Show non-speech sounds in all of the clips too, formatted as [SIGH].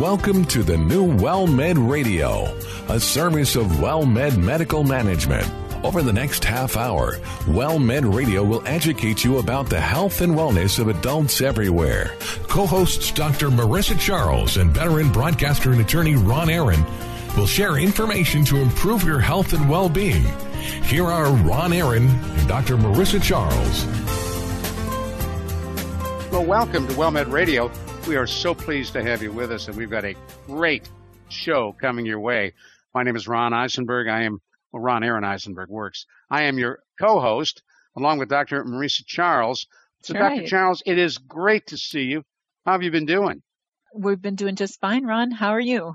Welcome to the new WellMed Radio, a service of WellMed Medical Management. Over the next half hour, WellMed Radio will educate you about the health and wellness of adults everywhere. Co hosts Dr. Marissa Charles and veteran broadcaster and attorney Ron Aaron will share information to improve your health and well being. Here are Ron Aaron and Dr. Marissa Charles. Well, welcome to WellMed Radio. We are so pleased to have you with us, and we've got a great show coming your way. My name is Ron Eisenberg. I am, well, Ron Aaron Eisenberg works. I am your co-host, along with Dr. Marisa Charles. So, That's Dr. right. Charles, it is great to see you. How have you been doing? We've been doing just fine, Ron. How are you?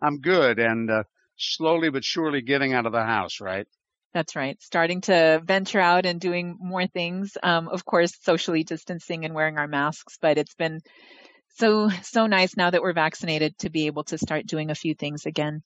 I'm good, and uh, slowly but surely getting out of the house, right? That's right. Starting to venture out and doing more things. Um, of course, socially distancing and wearing our masks, but it's been so so nice now that we're vaccinated to be able to start doing a few things again.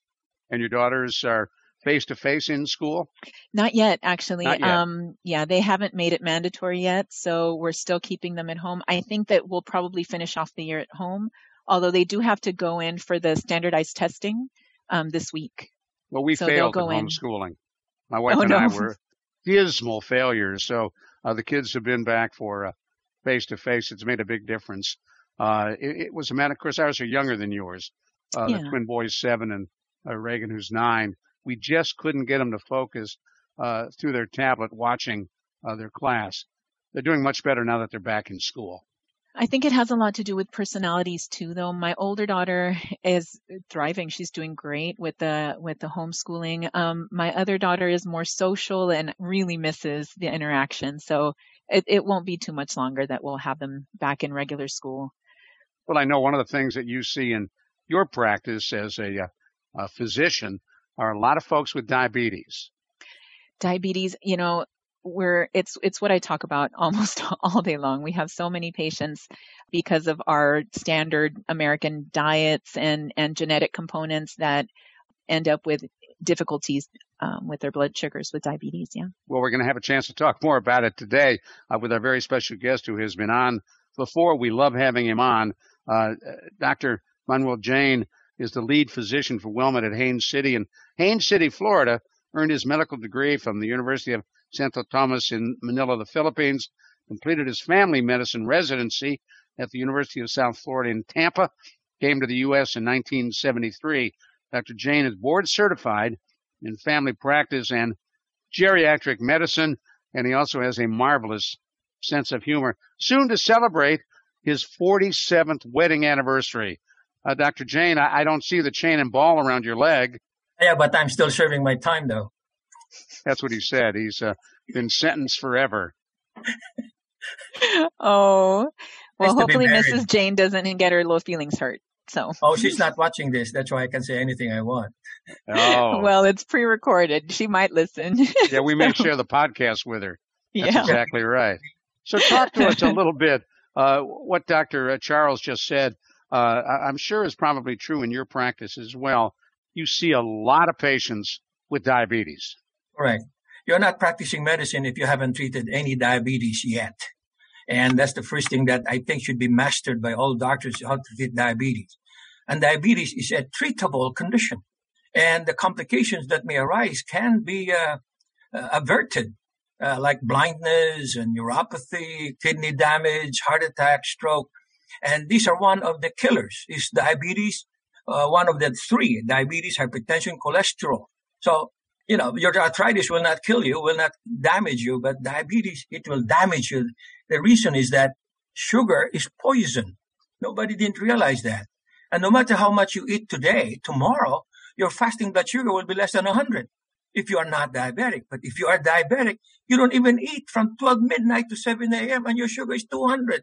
And your daughters are face to face in school? Not yet, actually. Not yet. Um, yeah, they haven't made it mandatory yet, so we're still keeping them at home. I think that we'll probably finish off the year at home, although they do have to go in for the standardized testing um, this week. Well, we So failed at go in. homeschooling. My wife Oh, and I [LAUGHS] were dismal failures. So uh, the kids have been back for face to face. It's made a big difference. Uh, it, it was a matter, of course, ours are younger than yours. Uh, The twin boys, seven, and uh, Reagan, who's nine. We just couldn't get them to focus uh, through their tablet watching uh, their class. They're doing much better now that they're back in school. I think it has a lot to do with personalities too, though. My older daughter is thriving. She's doing great with the with the homeschooling. Um, my other daughter is more social and really misses the interaction. So it, it won't be too much longer that we'll have them back in regular school. Well, I know one of the things that you see in your practice as a, uh, a physician are a lot of folks with diabetes. diabetes you know we're it's it's what i talk about [LAUGHS] almost all day long we have so many patients because of our standard american diets and and genetic components that end up with difficulties um, with their blood sugars with diabetes yeah Well, we're going to have a chance to talk more about it today uh, with our very special guest who has been on before. We love having him on. Uh, Dr. Manuel Jane is the lead physician for WellMed at Haines City. And Haines City, Florida, earned his medical degree from the University of Santo Tomas in Manila, the Philippines, completed his family medicine residency at the University of South Florida in Tampa, came to the U.S. in 1973. Dr. Jane is board certified in family practice and geriatric medicine, and he also has a marvelous sense of humor. Soon to celebrate his 47th wedding anniversary. Uh, Dr. Jane, I, I don't see the chain and ball around your leg. Yeah, but I'm still serving my time though. That's what he said. He's uh, been sentenced forever. [LAUGHS] oh well Nice hopefully mrs jane doesn't get her little feelings hurt so Oh, she's not watching this. That's why I can say anything I want. Oh, [LAUGHS] well it's pre-recorded she might listen [LAUGHS] yeah, we may share the podcast with her. That's yeah exactly right. So talk to us a little bit. Uh, what Dr. Charles just said, uh, I'm sure is probably true in your practice as well. You see a lot of patients with diabetes. Right. You're not practicing medicine if you haven't treated any diabetes yet. And that's the first thing that I think should be mastered by all doctors how to treat diabetes. And diabetes is a treatable condition. And the complications that may arise can be uh, uh, averted, uh, like blindness and neuropathy, kidney damage, heart attack, stroke. And these are one of the killers. Is diabetes uh, one of the three: diabetes, hypertension, cholesterol. So you know, your arthritis will not kill you, will not damage you, but diabetes, it will damage you. The reason is that sugar is poison. Nobody didn't realize that. And no matter how much you eat today, tomorrow, your fasting blood sugar will be less than 100 if you are not diabetic. But if you are diabetic, you don't even eat from 12 midnight to 7 a.m. and your sugar is 200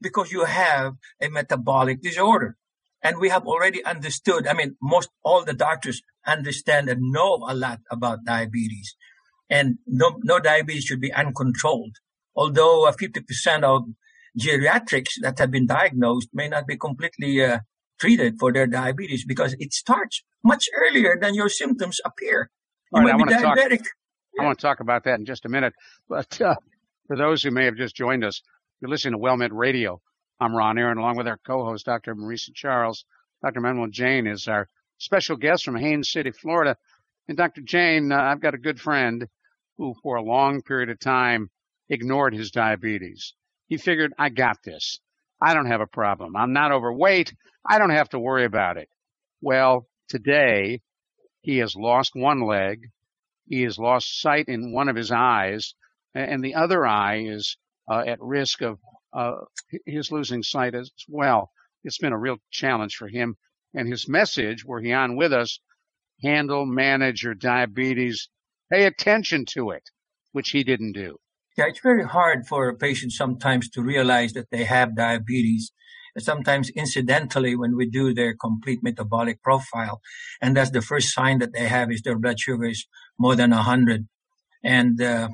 because you have a metabolic disorder. And we have already understood, I mean, most all the doctors understand and know a lot about diabetes. And no, no diabetes should be uncontrolled. Although uh, 50% of geriatrics that have been diagnosed may not be completely uh, treated for their diabetes because it starts much earlier than your symptoms appear. All right, I wanna talk- diabetic. I want to talk about that in just a minute. But uh, for those who may have just joined us, you're listening to WellMed Radio. I'm Ron Aaron, along with our co-host, Dr. Marisa Charles. Dr. Manuel Jain is our special guest from Haines City, Florida. And Dr. Jain, uh, I've got a good friend who, for a long period of time, ignored his diabetes. He figured, I got this. I don't have a problem. I'm not overweight. I don't have to worry about it. Well, today he has lost one leg. He has lost sight in one of his eyes and the other eye is uh, at risk of uh, his losing sight as well. It's been a real challenge for him. And his message, were he on with us, handle, manage your diabetes, pay attention to it, which he didn't do. Yeah, it's very hard for a patient sometimes to realize that they have diabetes. Sometimes incidentally, when we do their complete metabolic profile, and that's the first sign that they have is their blood sugar is more than 100. And uh,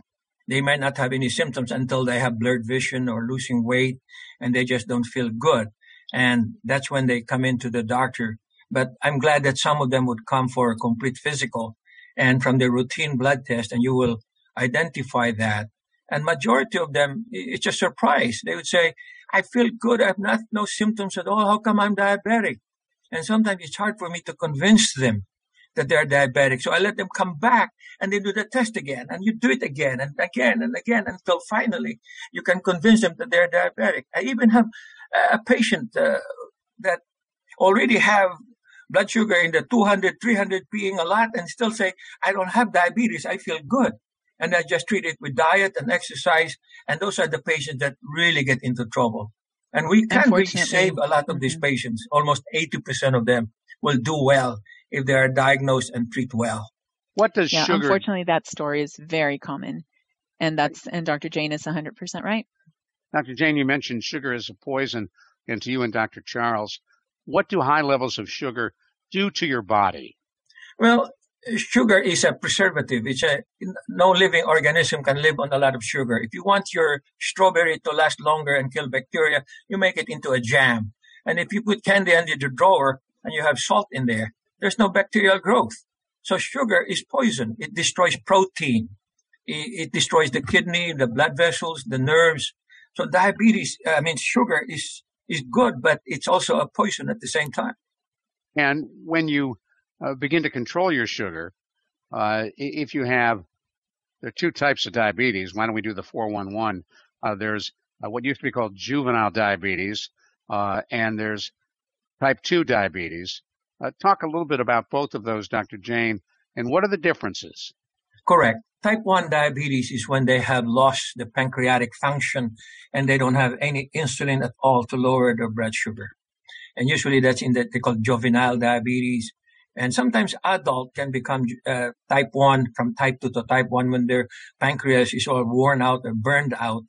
they might not have any symptoms until they have blurred vision or losing weight and they just don't feel good. And that's when they come into the doctor. But I'm glad that some of them would come for a complete physical and from the routine blood test and you will identify that and majority of them, it's a surprise. They would say, I feel good. I have not, no symptoms at all. How come I'm diabetic? And sometimes it's hard for me to convince them that they're diabetic. So I let them come back and they do the test again and you do it again and again and again until finally you can convince them that they're diabetic. I even have a patient uh, that already have blood sugar in the 200, 300 being a lot and still say, I don't have diabetes. I feel good and I just treat it with diet and exercise. And those are the patients that really get into trouble. And we can really save a lot of these mm-hmm. patients. Almost 80% of them will do well if they are diagnosed and treat well. What does yeah, sugar? Unfortunately, that story is very common. And that's, and Dr. Jane is 100% right. Dr. Jane, you mentioned sugar is a poison, and to you and Dr. Charles, what do high levels of sugar do to your body? Well, sugar is a preservative. It's a no living organism can live on a lot of sugar. If you want your strawberry to last longer and kill bacteria, you make it into a jam. And if you put candy under the drawer and you have salt in there, there's no bacterial growth. So sugar is poison. It destroys protein. It, it destroys the kidney, the blood vessels, the nerves. So diabetes, uh, I mean, sugar is, is good, but it's also a poison at the same time. And when you uh, begin to control your sugar. Uh, if you have, there are two types of diabetes. Why don't we do the 411? Uh, there's uh, what used to be called juvenile diabetes, uh, and there's type 2 diabetes. Uh, talk a little bit about both of those, Dr. Jane, and what are the differences? Correct. Type 1 diabetes is when they have lost the pancreatic function and they don't have any insulin at all to lower their blood sugar. And usually that's in the, they call juvenile diabetes and sometimes adult can become uh, type 1 from type 2 to type 1 when their pancreas is all worn out or burned out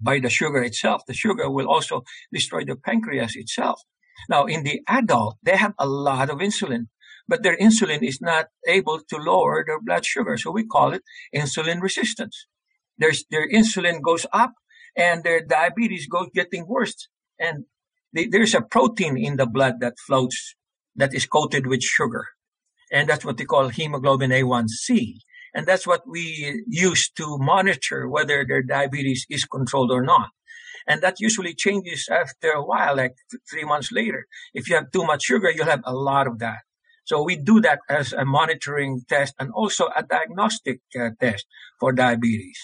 by the sugar itself. The sugar will also destroy the pancreas itself. Now, in the adult, they have a lot of insulin, but their insulin is not able to lower their blood sugar. So we call it insulin resistance. There's, their insulin goes up and their diabetes goes getting worse. And there's a protein in the blood that floats that is coated with sugar. And that's what they call hemoglobin A1C. And that's what we use to monitor whether their diabetes is controlled or not. And that usually changes after a while, like three months later. If you have too much sugar, you'll have a lot of that. So we do that as a monitoring test and also a diagnostic uh, test for diabetes.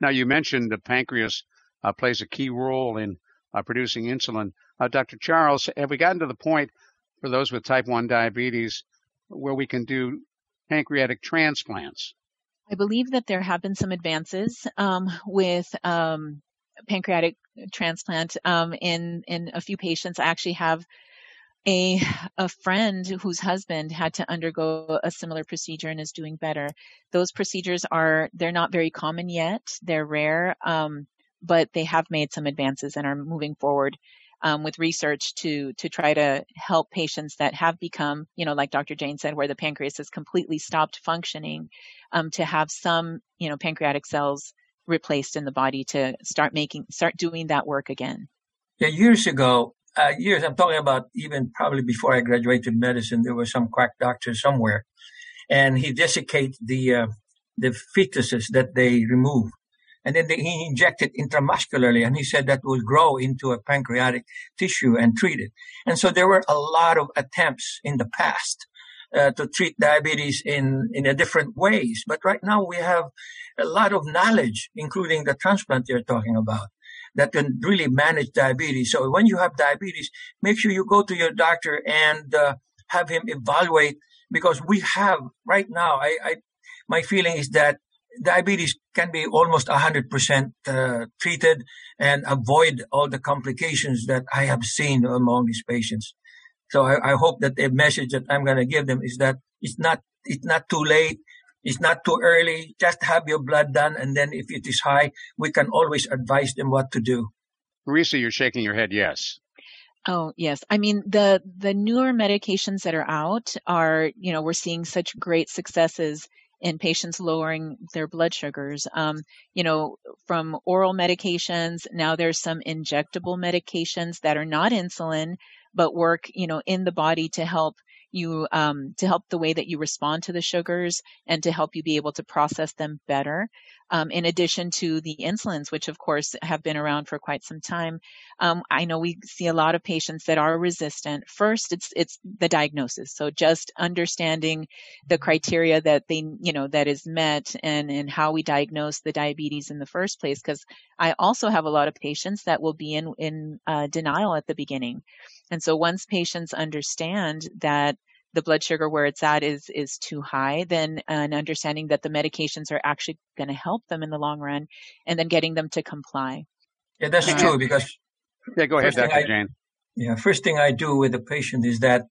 Now you mentioned the pancreas uh, plays a key role in uh, producing insulin. Uh, Dr. Charles, have we gotten to the point for those with type 1 diabetes where we can do pancreatic transplants? I believe that there have been some advances um, with um, pancreatic transplant um, in in a few patients. I actually have a a friend whose husband had to undergo a similar procedure and is doing better. Those procedures are they're not very common yet. They're rare, um, but they have made some advances and are moving forward um, with research to to try to help patients that have become, you know, like Dr. Jane said, where the pancreas has completely stopped functioning, um, to have some, you know, pancreatic cells replaced in the body to start making start doing that work again. Yeah, years ago, uh, years I'm talking about even probably before I graduated medicine, there was some quack doctor somewhere, and he desiccate the uh, the fetuses that they remove and then they, he injected intramuscularly and he said that will grow into a pancreatic tissue and treat it. And so there were a lot of attempts in the past uh, to treat diabetes in, in a different ways. But right now we have a lot of knowledge, including the transplant you're talking about, that can really manage diabetes. So when you have diabetes, make sure you go to your doctor and uh, have him evaluate because we have right now, I, I my feeling is that diabetes can be almost 100% uh, treated and avoid all the complications that I have seen among these patients. So I, I hope that the message that I'm going to give them is that it's not it's not too late. It's not too early. Just have your blood done, and then if it is high, we can always advise them what to do. Marisa, you're shaking your head. Yes. Oh, yes. I mean, the the newer medications that are out are, you know, we're seeing such great successes in patients lowering their blood sugars. Um, you know, from oral medications, now there's some injectable medications that are not insulin, but work, you know, in the body to help you um, to help the way that you respond to the sugars and to help you be able to process them better. Um, in addition to the insulins, which of course have been around for quite some time, um, I know we see a lot of patients that are resistant. First, it's it's the diagnosis. So just understanding the criteria that they you know that is met and and how we diagnose the diabetes in the first place. Because I also have a lot of patients that will be in in uh, denial at the beginning, and so once patients understand that the blood sugar where it's at is is too high, then an understanding that the medications are actually going to help them in the long run, and then getting them to comply. Yeah, that's uh, true because. Yeah, go ahead, Dr. I, Jane. Yeah, first thing I do with the patient is that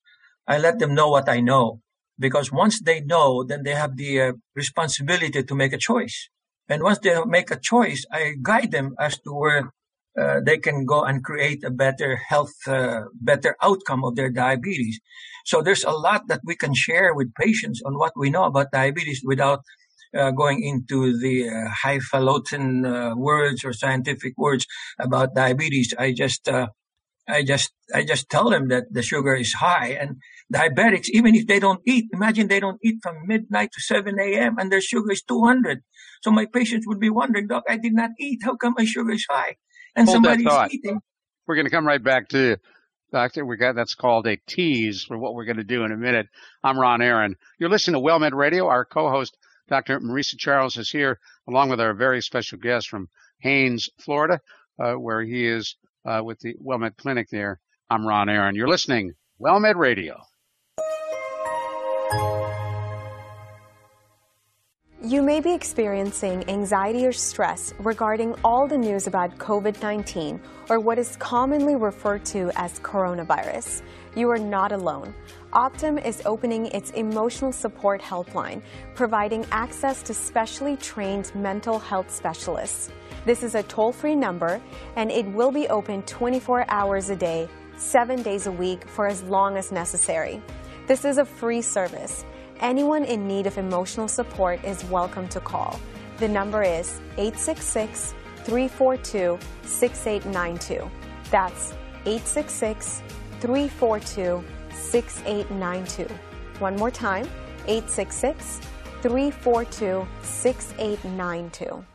I let them know what I know because once they know, then they have the uh, responsibility to make a choice. And once they make a choice, I guide them as to where uh, they can go and create a better health, uh, better outcome of their diabetes. So there's a lot that we can share with patients on what we know about diabetes without uh, going into the uh, highfalutin uh, words or scientific words about diabetes. I just, I just, I just tell them that the sugar is high and diabetics, even if they don't eat, imagine they don't eat from midnight to 7 a.m. and their sugar is 200. So my patients would be wondering, doc, I did not eat. How come my sugar is high? And Hold somebody's eating. We're going to come right back to Doctor, we got that's called a tease for what we're going to do in a minute. I'm Ron Aaron. You're listening to WellMed Radio. Our co-host, Dr. Marisa Charles, is here, along with our very special guest from Haines, Florida, uh, where he is uh, with the WellMed Clinic there. I'm Ron Aaron. You're listening WellMed Radio. You may be experiencing anxiety or stress regarding all the news about COVID 19 or what is commonly referred to as coronavirus. You are not alone. Optum is opening its emotional support helpline, providing access to specially trained mental health specialists. This is a toll free number and it will be open 24 hours a day, seven days a week for as long as necessary. This is a free service. Anyone in need of emotional support is welcome to call. The number is 866 342 6892. That's 866 342 6892. One more time 866 342 6892.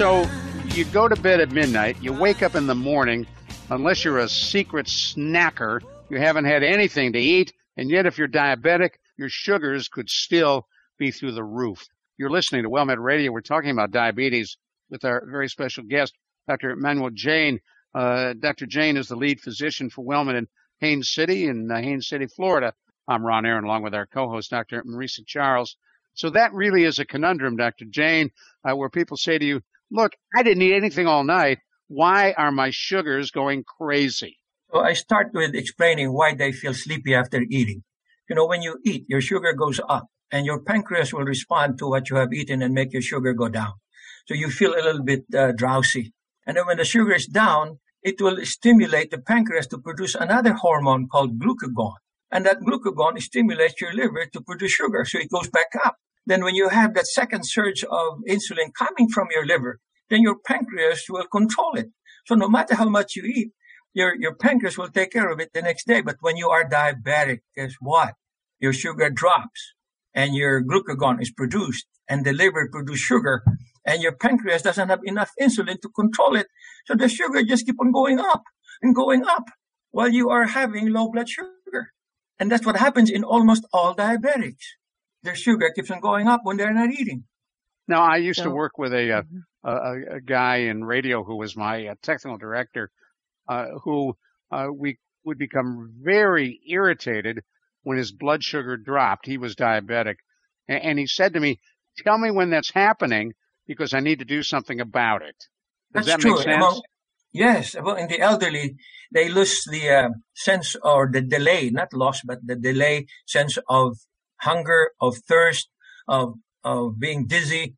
So you go to bed at midnight, you wake up in the morning, unless you're a secret snacker, you haven't had anything to eat, and yet if you're diabetic, your sugars could still be through the roof. You're listening to WellMed Radio. We're talking about diabetes with our very special guest, Dr. Manuel Jain. Uh, Dr. Jain is the lead physician for WellMed in Haines City in uh, Haines City, Florida. I'm Ron Aaron, along with our co-host, Dr. Marisa Charles. So that really is a conundrum, Dr. Jain, uh, where people say to you, look, I didn't eat anything all night. Why are my sugars going crazy? So I start with explaining why they feel sleepy after eating. You know, when you eat, your sugar goes up and your pancreas will respond to what you have eaten and make your sugar go down. So you feel a little bit uh, drowsy. And then when the sugar is down, it will stimulate the pancreas to produce another hormone called glucagon. And that glucagon stimulates your liver to produce sugar. So it goes back up then when you have that second surge of insulin coming from your liver, then your pancreas will control it. So no matter how much you eat, your, your pancreas will take care of it the next day. But when you are diabetic, guess what? Your sugar drops and your glucagon is produced and the liver produces sugar and your pancreas doesn't have enough insulin to control it. So the sugar just keep on going up and going up while you are having low blood sugar. And that's what happens in almost all diabetics. Their sugar keeps on going up when they're not eating. Now, I used so, to work with a, uh, mm-hmm. a, a, guy in radio who was my uh, technical director, uh, who uh, we would become very irritated when his blood sugar dropped. He was diabetic. And, and he said to me, Tell me when that's happening because I need to do something about it. Does that's that make true. sense? Well, yes. Well, in the elderly, they lose the uh, sense or the delay, not loss, but the delay sense of hunger, of thirst, of, of being dizzy.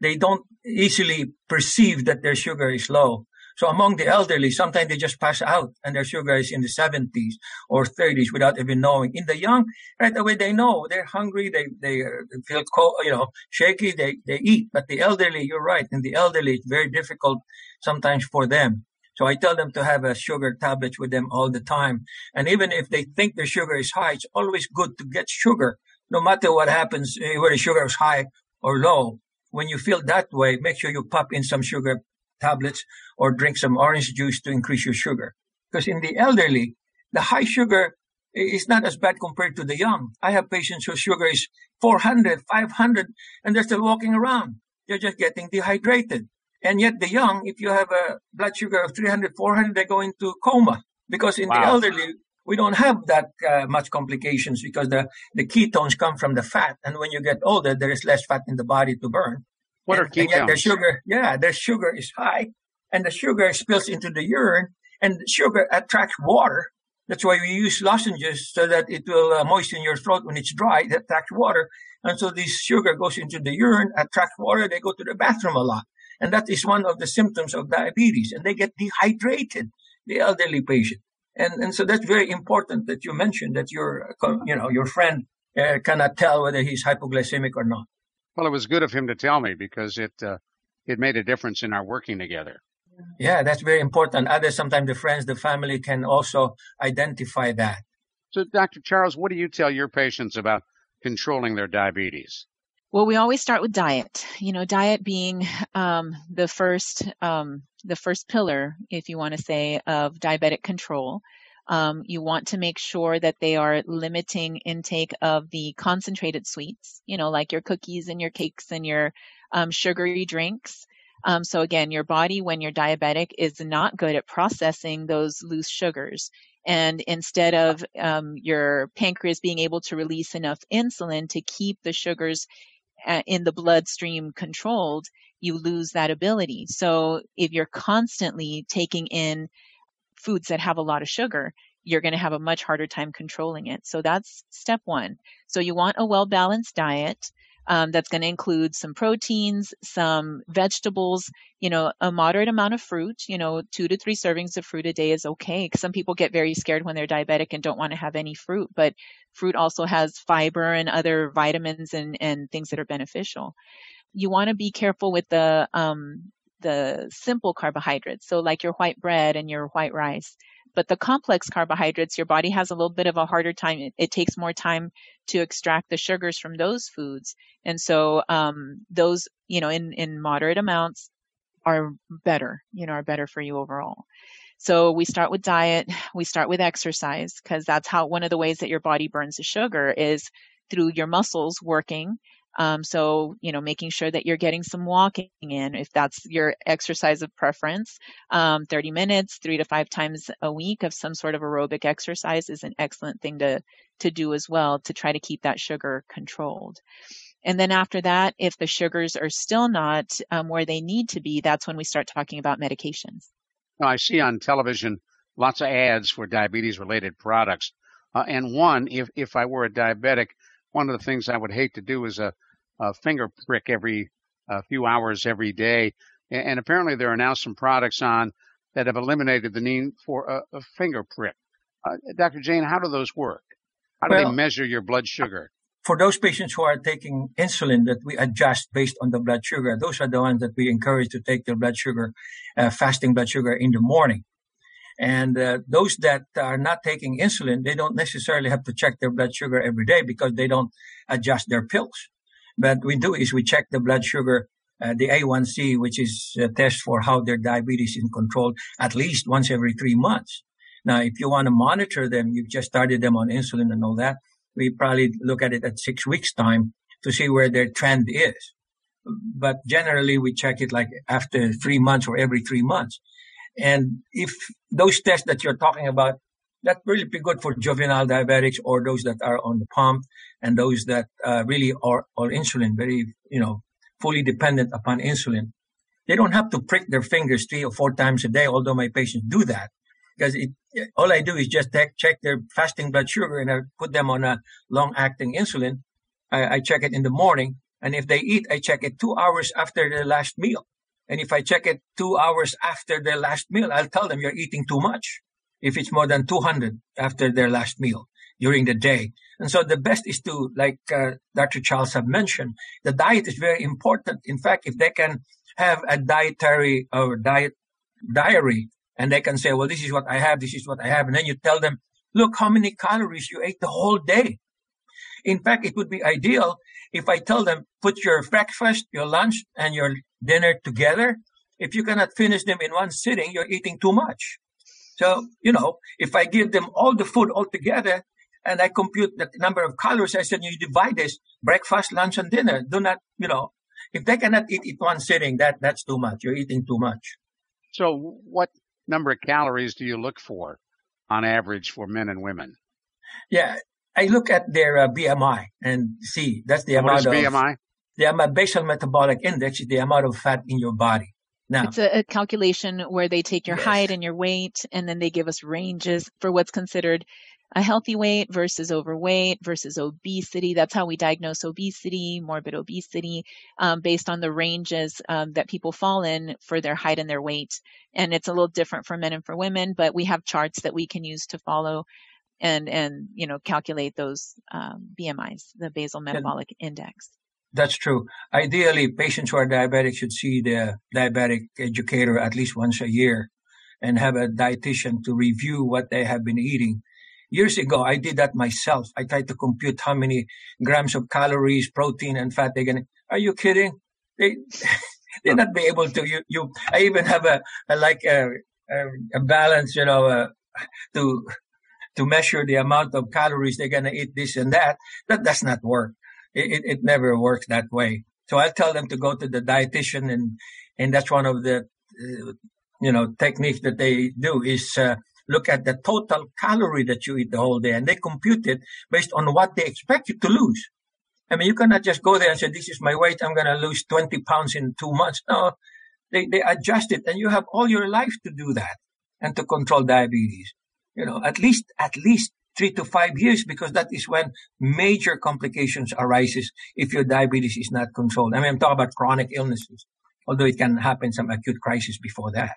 They don't easily perceive that their sugar is low. So among the elderly, sometimes they just pass out and their sugar is in the 70s or 30s without even knowing. In the young, right away they know they're hungry, they they, feel cold, you know, shaky, they they eat. But the elderly, you're right. In the elderly, it's very difficult sometimes for them. So I tell them to have a sugar tablet with them all the time. And even if they think their sugar is high, it's always good to get sugar, no matter what happens, eh, whether sugar is high or low. When you feel that way, make sure you pop in some sugar tablets or drink some orange juice to increase your sugar. Because in the elderly, the high sugar is not as bad compared to the young. I have patients whose sugar is 400, 500, and they're still walking around. They're just getting dehydrated. And yet the young, if you have a blood sugar of 300, 400, they go into coma. Because in wow. the elderly, we don't have that uh, much complications because the, the ketones come from the fat. And when you get older, there is less fat in the body to burn. What and, are ketones? The sugar, yeah, the sugar is high and the sugar spills into the urine and sugar attracts water. That's why we use lozenges so that it will uh, moisten your throat when it's dry. It attracts water. And so this sugar goes into the urine, attracts water. They go to the bathroom a lot. And that is one of the symptoms of diabetes. And they get dehydrated, the elderly patient. And, and so that's very important that you mentioned that your, you know, your friend uh, cannot tell whether he's hypoglycemic or not. Well, it was good of him to tell me because it, uh, it made a difference in our working together. Yeah, that's very important. Others, sometimes the friends, the family can also identify that. So, Dr. Charles, what do you tell your patients about controlling their diabetes? Well, we always start with diet. You know, diet being um, the first um, the first pillar, if you want to say, of diabetic control. Um, you want to make sure that they are limiting intake of the concentrated sweets. You know, like your cookies and your cakes and your um, sugary drinks. Um, so again, your body, when you're diabetic, is not good at processing those loose sugars. And instead of um, your pancreas being able to release enough insulin to keep the sugars Uh, in the bloodstream controlled, you lose that ability. So if you're constantly taking in foods that have a lot of sugar, you're going to have a much harder time controlling it. So that's step one. So you want a well balanced diet. Um, that's going to include some proteins, some vegetables, you know, a moderate amount of fruit, you know, two to three servings of fruit a day is okay. Some people get very scared when they're diabetic and don't want to have any fruit, but fruit also has fiber and other vitamins and, and things that are beneficial. You want to be careful with the, um, the simple carbohydrates. So like your white bread and your white rice. But the complex carbohydrates, your body has a little bit of a harder time. It, it takes more time to extract the sugars from those foods. And so, um, those, you know, in, in moderate amounts are better, you know, are better for you overall. So we start with diet, we start with exercise because that's how one of the ways that your body burns the sugar is through your muscles working um, so, you know, making sure that you're getting some walking in if that's your exercise of preference. Um, 30 minutes, three to five times a week of some sort of aerobic exercise is an excellent thing to, to do as well to try to keep that sugar controlled. And then after that, if the sugars are still not um, where they need to be, that's when we start talking about medications. Now, I see on television lots of ads for diabetes related products. Uh, and one, if, if I were a diabetic, one of the things I would hate to do is a, a finger prick every a few hours every day. And, apparently, there are now some products on that have eliminated the need for a, a finger prick. Uh, Dr. Jane, how do those work? How do well, they measure your blood sugar? for those patients who are taking insulin that we adjust based on the blood sugar, those are the ones that we encourage to take their blood sugar, uh, fasting blood sugar in the morning. And uh, those that are not taking insulin, they don't necessarily have to check their blood sugar every day because they don't adjust their pills. But we do is we check the blood sugar, uh, the A1C, which is a test for how their diabetes is controlled at least once every three months. Now, if you want to monitor them, you've just started them on insulin and all that. We probably look at it at six weeks time to see where their trend is. But generally we check it like after three months or every three months. And if those tests that you're talking about, that really be good for juvenile diabetics or those that are on the pump and those that uh, really are, are insulin, very, you know, fully dependent upon insulin. They don't have to prick their fingers three or four times a day, although my patients do that. Because it, all I do is just check their fasting blood sugar and I put them on a long acting insulin. I, I check it in the morning. And if they eat, I check it two hours after their last meal. And if I check it two hours after their last meal, I'll tell them you're eating too much. If it's more than 200 after their last meal during the day. And so the best is to, like uh, Dr. Charles have mentioned, the diet is very important. In fact, if they can have a dietary or diet diary and they can say, well, this is what I have, this is what I have. And then you tell them, look how many calories you ate the whole day. In fact, it would be ideal if I tell them, put your breakfast, your lunch, and your dinner together. If you cannot finish them in one sitting, you're eating too much. So, you know, if I give them all the food all together and I compute the number of calories, I said, you divide this breakfast, lunch, and dinner. Do not, you know, if they cannot eat it one sitting, that, that's too much. You're eating too much. So what number of calories do you look for on average for men and women? Yeah, I look at their uh, BMI and see that's the what amount is of BMI? the amount basal metabolic index is the amount of fat in your body. Now, It's a, a calculation where they take your Yes. height and your weight, and then they give us ranges for what's considered a healthy weight versus overweight versus obesity. That's how we diagnose obesity, morbid obesity, um, based on the ranges um, that people fall in for their height and their weight. And it's a little different for men and for women, but we have charts that we can use to follow and and you know calculate those um, BMIs, the basal metabolic index. that's true. Ideally, patients who are diabetic should see the diabetic educator at least once a year and have a dietitian to review what they have been eating. Years ago, I did that myself. I tried to compute how many grams of calories, protein, and fat they're gonna. Are you kidding? They [LAUGHS] they not be able to. You you. I even have a, a like a, a a balance, you know, uh, to to measure the amount of calories they're gonna eat this and that. That does not work. It it, it never works that way. So I tell them to go to the dietitian, and and that's one of the uh, you know techniques that they do is. Uh, look at the total calorie that you eat the whole day and they compute it based on what they expect you to lose. I mean, you cannot just go there and say, this is my weight. I'm going to lose 20 pounds in two months. No, they, they adjust it and you have all your life to do that and to control diabetes. You know, at least, at least three to five years because that is when major complications arises if your diabetes is not controlled. I mean, I'm talking about chronic illnesses, although it can happen some acute crisis before that.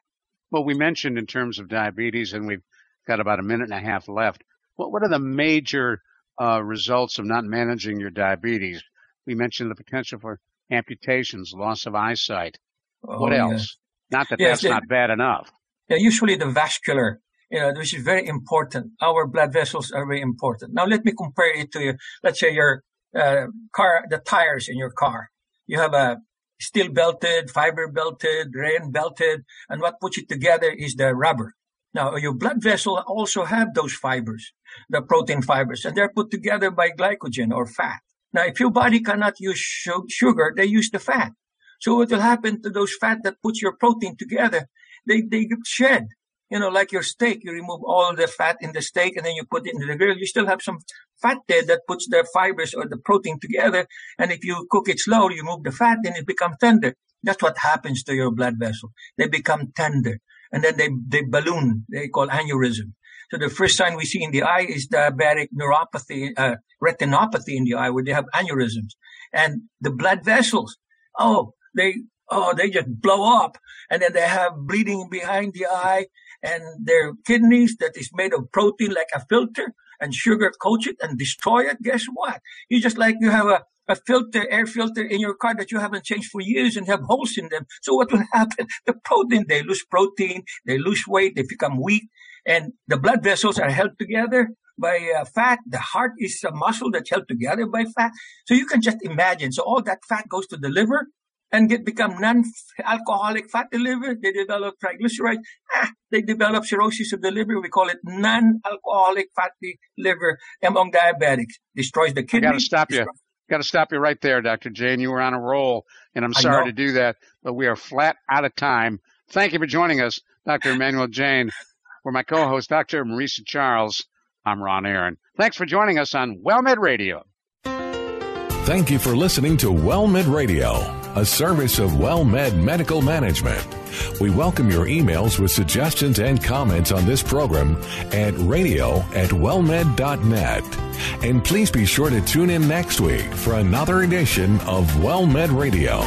Well, we mentioned in terms of diabetes, and we've got about a minute and a half left. What what are the major uh, results of not managing your diabetes? We mentioned the potential for amputations, loss of eyesight. what Oh, else? yes. Not that Yes, that's not bad enough. Yeah, usually the vascular, you know, which is very important. Our blood vessels are very important. Now let me compare it to. Let's say your uh, car, the tires in your car. You have a steel belted, fiber belted, rayon belted, and what puts it together is the rubber. Now your blood vessel also have those fibers, the protein fibers, and they're put together by glycogen or fat. Now if your body cannot use su- sugar, they use the fat. So what will happen to those fat that puts your protein together? They, they get shed. You know, like your steak, you remove all the fat in the steak and then you put it into the grill. You still have some fat there that puts the fibers or the protein together. And if you cook it slow, you remove the fat and it becomes tender. That's what happens to your blood vessel. They become tender and then they, they balloon. They call aneurysm. So the first sign we see in the eye is diabetic neuropathy, uh, retinopathy in the eye where they have aneurysms and the blood vessels. Oh, they, oh, they just blow up and then they have bleeding behind the eye and their kidneys that is made of protein like a filter and sugar coat it and destroy it, guess what? You just like you have a, a filter, air filter in your car that you haven't changed for years and have holes in them. So what will [LAUGHS] happen? The protein, they lose protein, they lose weight, they become weak, and the blood vessels are held together by uh, fat. The heart is a muscle that's held together by fat. So you can just imagine. So all that fat goes to the liver and get become non-alcoholic fatty liver. They develop triglycerides. Ah, they develop cirrhosis of the liver. We call it non-alcoholic fatty liver among diabetics. Destroys the kidney. I got to stop you. Got to stop you right there, Dr. Jane. You were on a roll, and I'm sorry to do that, but we are flat out of time. Thank you for joining us, Dr. Emmanuel Jain. For my co-host, Dr. Marisa Charles, I'm Ron Aaron. Thanks for joining us on WellMed Radio. Thank you for listening to WellMed Radio, a service of WellMed Medical Management. We welcome your emails with suggestions and comments on this program at radio at wellmed.net. And please be sure to tune in next week for another edition of WellMed Radio.